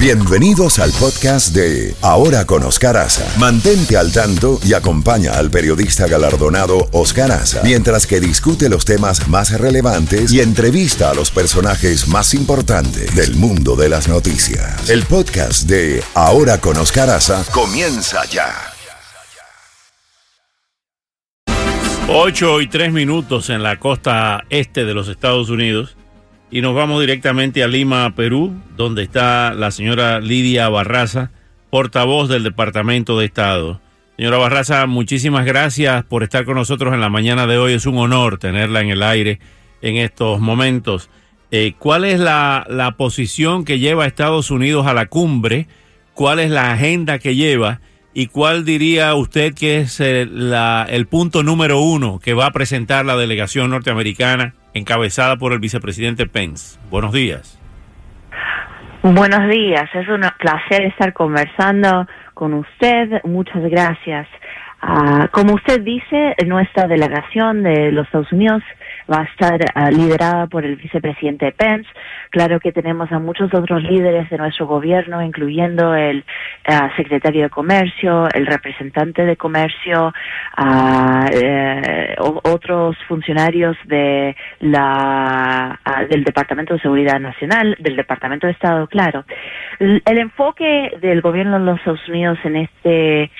Bienvenidos al podcast de Ahora con Oscar Aza. Mantente al tanto y acompaña al periodista galardonado Oscar Aza mientras que discute los temas más relevantes y entrevista a los personajes más importantes del mundo de las noticias. El podcast de Ahora con Oscar Aza comienza ya. 8 y 3 minutos en la costa este de los Estados Unidos y nos vamos directamente a Lima, Perú, donde está la señora Lidia Barraza, portavoz del Departamento de Estado. Señora Barraza, muchísimas gracias por estar con nosotros en la mañana de hoy. Es un honor tenerla en el aire en estos momentos. Eh, ¿Cuál es la, la posición que lleva Estados Unidos a la cumbre? ¿Cuál es la agenda que lleva? ¿Y cuál diría usted que es la, el punto número uno que va a presentar la delegación norteamericana encabezada por el vicepresidente Pence. Buenos días. Buenos días, es un placer estar conversando con usted. Muchas gracias. Uh, como usted dice, nuestra delegación de los Estados Unidos va a estar uh, liderada por el vicepresidente Pence. Claro que tenemos a muchos otros líderes de nuestro gobierno, incluyendo el uh, secretario de Comercio, el representante de Comercio, eh, otros funcionarios de la del Departamento de Seguridad Nacional, del Departamento de Estado. Claro, el, enfoque del gobierno de los Estados Unidos en este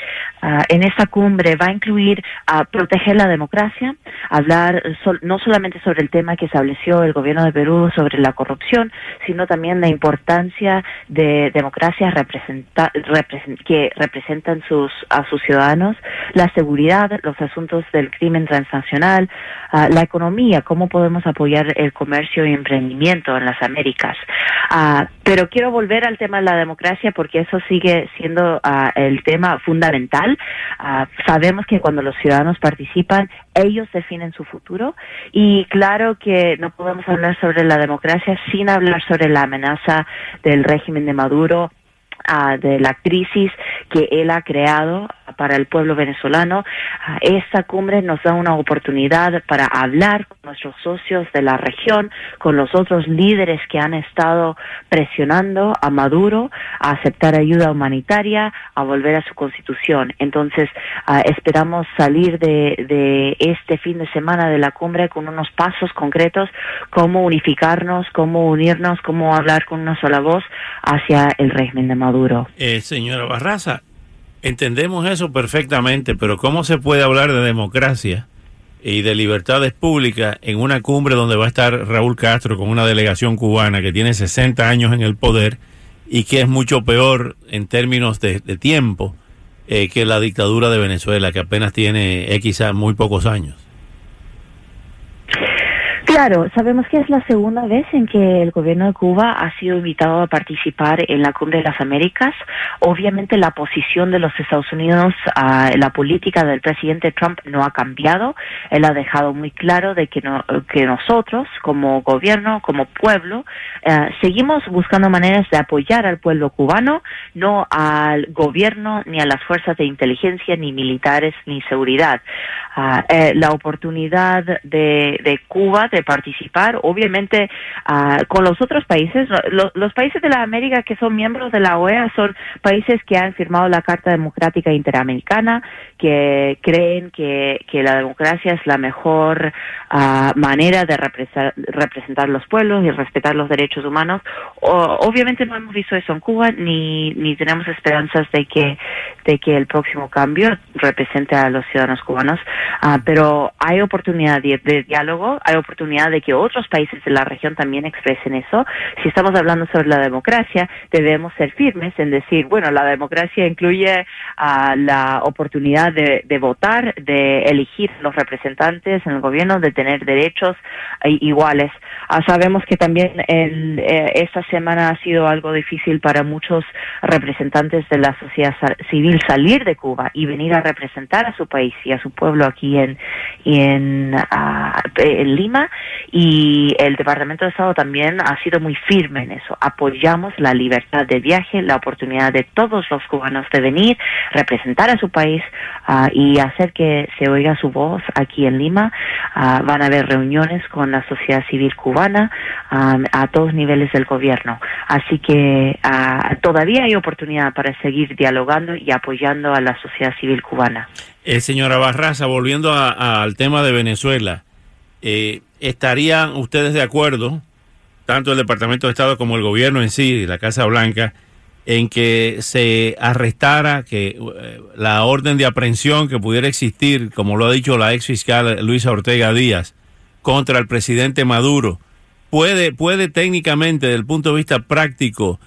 en esta cumbre va a incluir a proteger la democracia, hablar no solamente sobre el tema que estableció el gobierno de Perú sobre la corrupción, sino también la importancia de democracias que representan sus, a sus ciudadanos, la seguridad, los asuntos del crimen transnacional, uh, la economía, cómo podemos apoyar el comercio y emprendimiento en las Américas. Uh, pero quiero volver al tema la democracia porque eso sigue siendo uh, el tema fundamental. sabemos que cuando los ciudadanos participan, ellos definen su futuro y claro que no podemos hablar sobre la democracia sin hablar sobre la amenaza del régimen de Maduro de la crisis que él ha creado para el pueblo venezolano. esta cumbre nos da una oportunidad para hablar con nuestros socios de la región, con los otros líderes que han estado presionando a Maduro a aceptar ayuda humanitaria, a volver a su constitución. Entonces, esperamos salir de, de este fin de semana de la cumbre con unos pasos concretos, cómo unificarnos, cómo unirnos, cómo hablar con una sola voz hacia el régimen de Maduro. Eh, señora Barraza, entendemos eso perfectamente, pero ¿cómo se puede hablar de democracia y de libertades públicas en una cumbre donde va a estar Raúl Castro con una delegación cubana que tiene 60 años en el poder y que es mucho peor en términos de, tiempo eh, que la dictadura de Venezuela, que apenas tiene eh, muy pocos años? Claro, sabemos que es la segunda vez en que el gobierno de Cuba ha sido invitado a participar en la Cumbre de las Américas. Obviamente la posición de los Estados Unidos, uh, la política del presidente Trump no ha cambiado. Él ha dejado muy claro de que, no, nosotros, como gobierno, como pueblo, uh, seguimos buscando maneras de apoyar al pueblo cubano, no al gobierno, ni a las fuerzas de inteligencia, ni militares, ni seguridad. Uh, la oportunidad de, de Cuba de participar, obviamente uh, con los otros países, lo, los países de la América que son miembros de la OEA son países que han firmado la Carta Democrática Interamericana, que creen que, que la democracia es la mejor uh, manera de representar, representar, los pueblos y respetar los derechos humanos. Obviamente no hemos visto eso en Cuba, ni, ni tenemos esperanzas de que, de que el próximo cambio represente a los ciudadanos cubanos, uh, pero hay oportunidad de, de diálogo, hay oportunidad de que otros países de la región también expresen eso. Si estamos hablando sobre la democracia, debemos ser firmes en decir, bueno, la democracia incluye uh, la oportunidad de, de, votar, de elegir los representantes en el gobierno, de tener derechos uh, iguales. Uh, sabemos que también el, eh, esta semana ha sido algo difícil para muchos representantes de la sociedad civil salir de Cuba y venir a representar a su país y a su pueblo aquí en, en, en Lima y el Departamento de Estado también ha sido muy firme en eso. Apoyamos la libertad de viaje, la oportunidad de todos los cubanos de venir, representar a su país uh, y hacer que se oiga su voz aquí en Lima. Uh, van a haber reuniones con la sociedad civil cubana um, a todos niveles del gobierno. Así que todavía hay oportunidad para seguir dialogando y apoyando a la sociedad civil cubana. Eh, señora Barraza, volviendo al tema de Venezuela, eh, ¿estarían ustedes de acuerdo, tanto el Departamento de Estado como el gobierno en sí, la Casa Blanca, en que se arrestara, que eh, la orden de aprehensión que pudiera existir, como lo ha dicho la ex fiscal Luisa Ortega Díaz, contra el presidente Maduro, puede, puede técnicamente, desde el punto de vista práctico,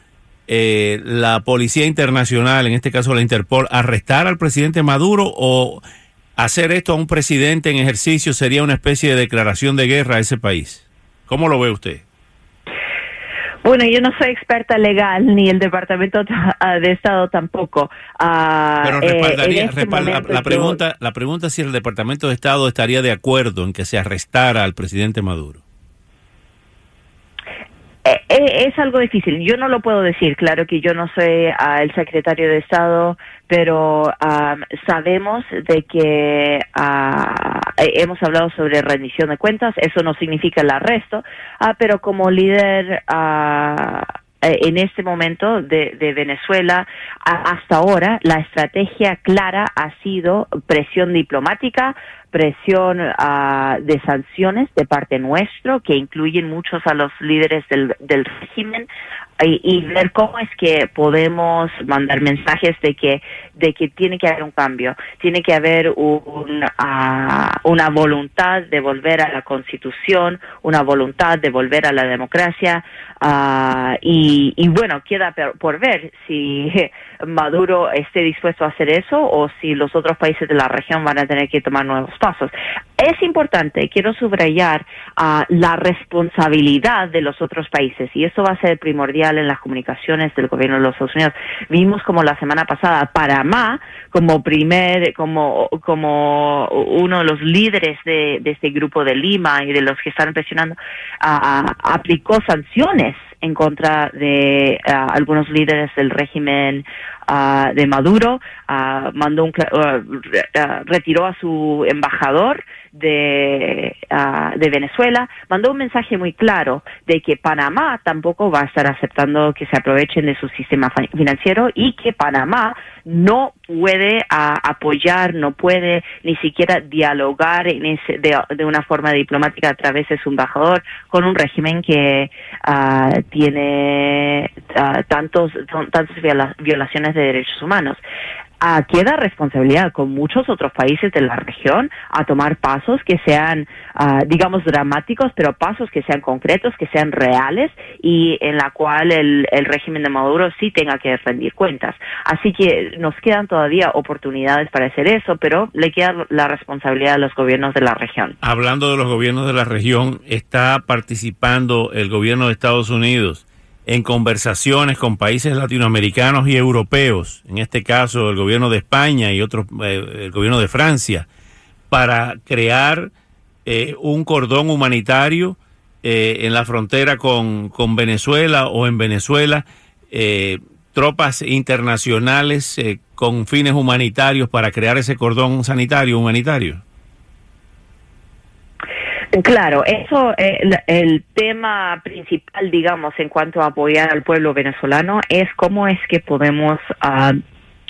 eh, la Policía Internacional, en este caso la Interpol, arrestar al presidente Maduro o hacer esto a un presidente en ejercicio sería una especie de declaración de guerra a ese país? ¿Cómo lo ve usted? Bueno, yo no soy experta legal ni el Departamento de Estado tampoco. Uh, Pero respaldaría, eh, este respalda, la, pregunta, yo... la pregunta es si el Departamento de Estado estaría de acuerdo en que se arrestara al presidente Maduro. Eh, eh, es algo difícil. Yo no lo puedo decir. Claro que yo no soy uh, el secretario de Estado, pero um, sabemos de que uh, hemos hablado sobre rendición de cuentas. Eso no significa el arresto, uh, pero como líder en este momento de, de Venezuela, hasta ahora, la estrategia clara ha sido presión diplomática, presión uh, de sanciones de parte nuestro, que incluyen muchos a los líderes del, del régimen, y, ver cómo es que podemos mandar mensajes de que de que tiene que haber un cambio, tiene que haber un, uh, una voluntad de volver a la Constitución, una voluntad de volver a la democracia uh, y, y, bueno queda por, por ver si Maduro esté dispuesto a hacer eso o si los otros países de la región van a tener que tomar nuevos pasos. Es importante, quiero subrayar uh, la responsabilidad de los otros países y eso va a ser primordial en las comunicaciones del gobierno de los Estados Unidos. Vimos como la semana pasada Panamá como primer, como, como uno de los líderes de, este grupo de Lima y de los que están presionando, uh, aplicó sanciones en contra de algunos líderes del régimen de Maduro, mandó un, retiró a su embajador de, de Venezuela, mandó un mensaje muy claro de que Panamá tampoco va a estar aceptando que se aprovechen de su sistema financiero y que Panamá no puede apoyar, no puede ni siquiera dialogar en ese, de, de, una forma diplomática a través de su embajador con un régimen que tiene tantos, tantas violaciones de derechos humanos. Queda responsabilidad con muchos otros países de la región a tomar pasos que sean, uh, digamos, dramáticos, pero pasos que sean concretos, que sean reales y en la cual el, régimen de Maduro sí tenga que rendir cuentas. Así que nos quedan todavía oportunidades para hacer eso, pero le queda la responsabilidad a los gobiernos de la región. Hablando de los gobiernos de la región, está participando el gobierno de Estados Unidos en conversaciones con países latinoamericanos y europeos, en este caso el gobierno de España y otros, eh, el gobierno de Francia, para crear eh, un cordón humanitario eh, en la frontera con, con, Venezuela o en Venezuela, tropas internacionales con fines humanitarios para crear ese cordón sanitario humanitario. Claro, eso, eh, el, el, tema principal, digamos, en cuanto a apoyar al pueblo venezolano es cómo es que podemos uh,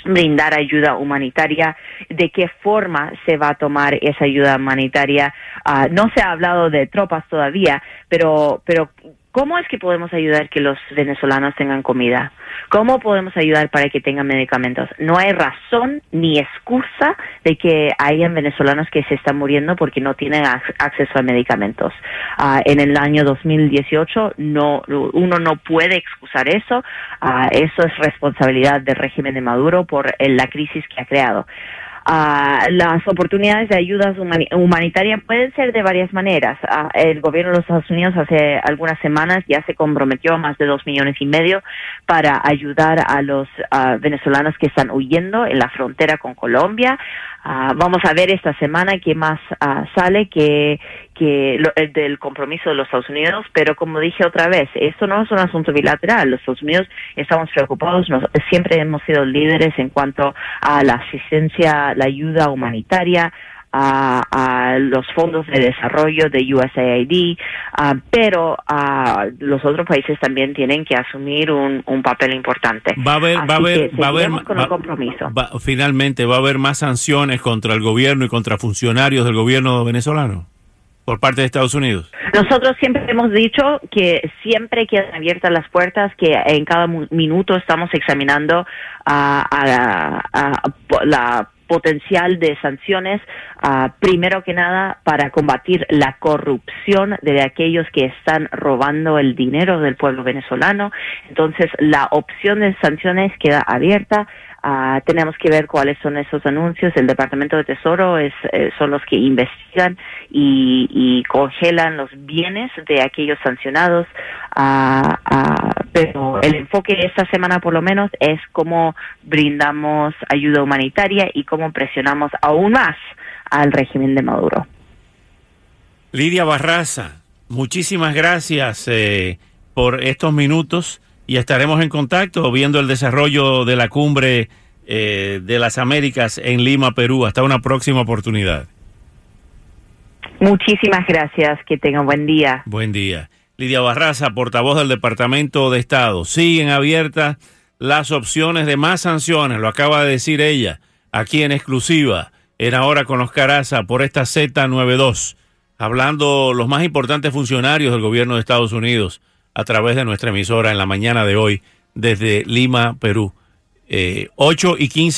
brindar ayuda humanitaria, de qué forma se va a tomar esa ayuda humanitaria. Uh, no se ha hablado de tropas todavía, pero, pero ¿Cómo es que podemos ayudar que los venezolanos tengan comida? ¿Cómo podemos ayudar para que tengan medicamentos? No hay razón ni excusa de que hayan venezolanos que se están muriendo porque no tienen acceso a medicamentos. Uh, en el año 2018 no, uno no puede excusar eso. Uh, eso es responsabilidad del régimen de Maduro por la crisis que ha creado. Uh, las oportunidades de ayudas humanitarias pueden ser de varias maneras. Uh, el gobierno de los Estados Unidos hace algunas semanas ya se comprometió a más de dos millones y medio para ayudar a los uh, venezolanos que están huyendo en la frontera con Colombia. vamos a ver esta semana qué más sale, qué, que eh, del compromiso de los Estados Unidos, pero como dije otra vez, esto no es un asunto bilateral. Los Estados Unidos estamos preocupados, siempre hemos sido líderes en cuanto a la asistencia, la ayuda humanitaria, a, los fondos de desarrollo de USAID, ah, pero uh, los otros países también tienen que asumir un, papel importante. Va a haber, va a haber, va a haber, con el compromiso. finalmente va a haber más sanciones contra el gobierno y contra funcionarios del gobierno venezolano por parte de Estados Unidos? Nosotros siempre hemos dicho que siempre quedan abiertas las puertas, que en cada minuto estamos examinando a, la potencial de sanciones, primero que nada para combatir la corrupción de aquellos que están robando el dinero del pueblo venezolano. Entonces, la opción de sanciones queda abierta. Ah, tenemos que ver cuáles son esos anuncios. El Departamento de Tesoro es, eh, son los que investigan y, congelan los bienes de aquellos sancionados. Ah, ah, pero el enfoque esta semana, por lo menos, es cómo brindamos ayuda humanitaria y cómo presionamos aún más al régimen de Maduro. Lidia Barraza, muchísimas gracias eh, por estos minutos y estaremos en contacto viendo el desarrollo de la cumbre eh, de las Américas en Lima, Perú. Hasta una próxima oportunidad. Muchísimas gracias. Que tengan buen día. Buen día. Lidia Barraza, portavoz del Departamento de Estado. Siguen abiertas las opciones de más sanciones, lo acaba de decir ella, aquí en exclusiva, en Ahora con los Caraza, por esta Z92, hablando los más importantes funcionarios del gobierno de Estados Unidos a través de nuestra emisora en la mañana de hoy desde Lima, Perú. Eh, 8 y 15.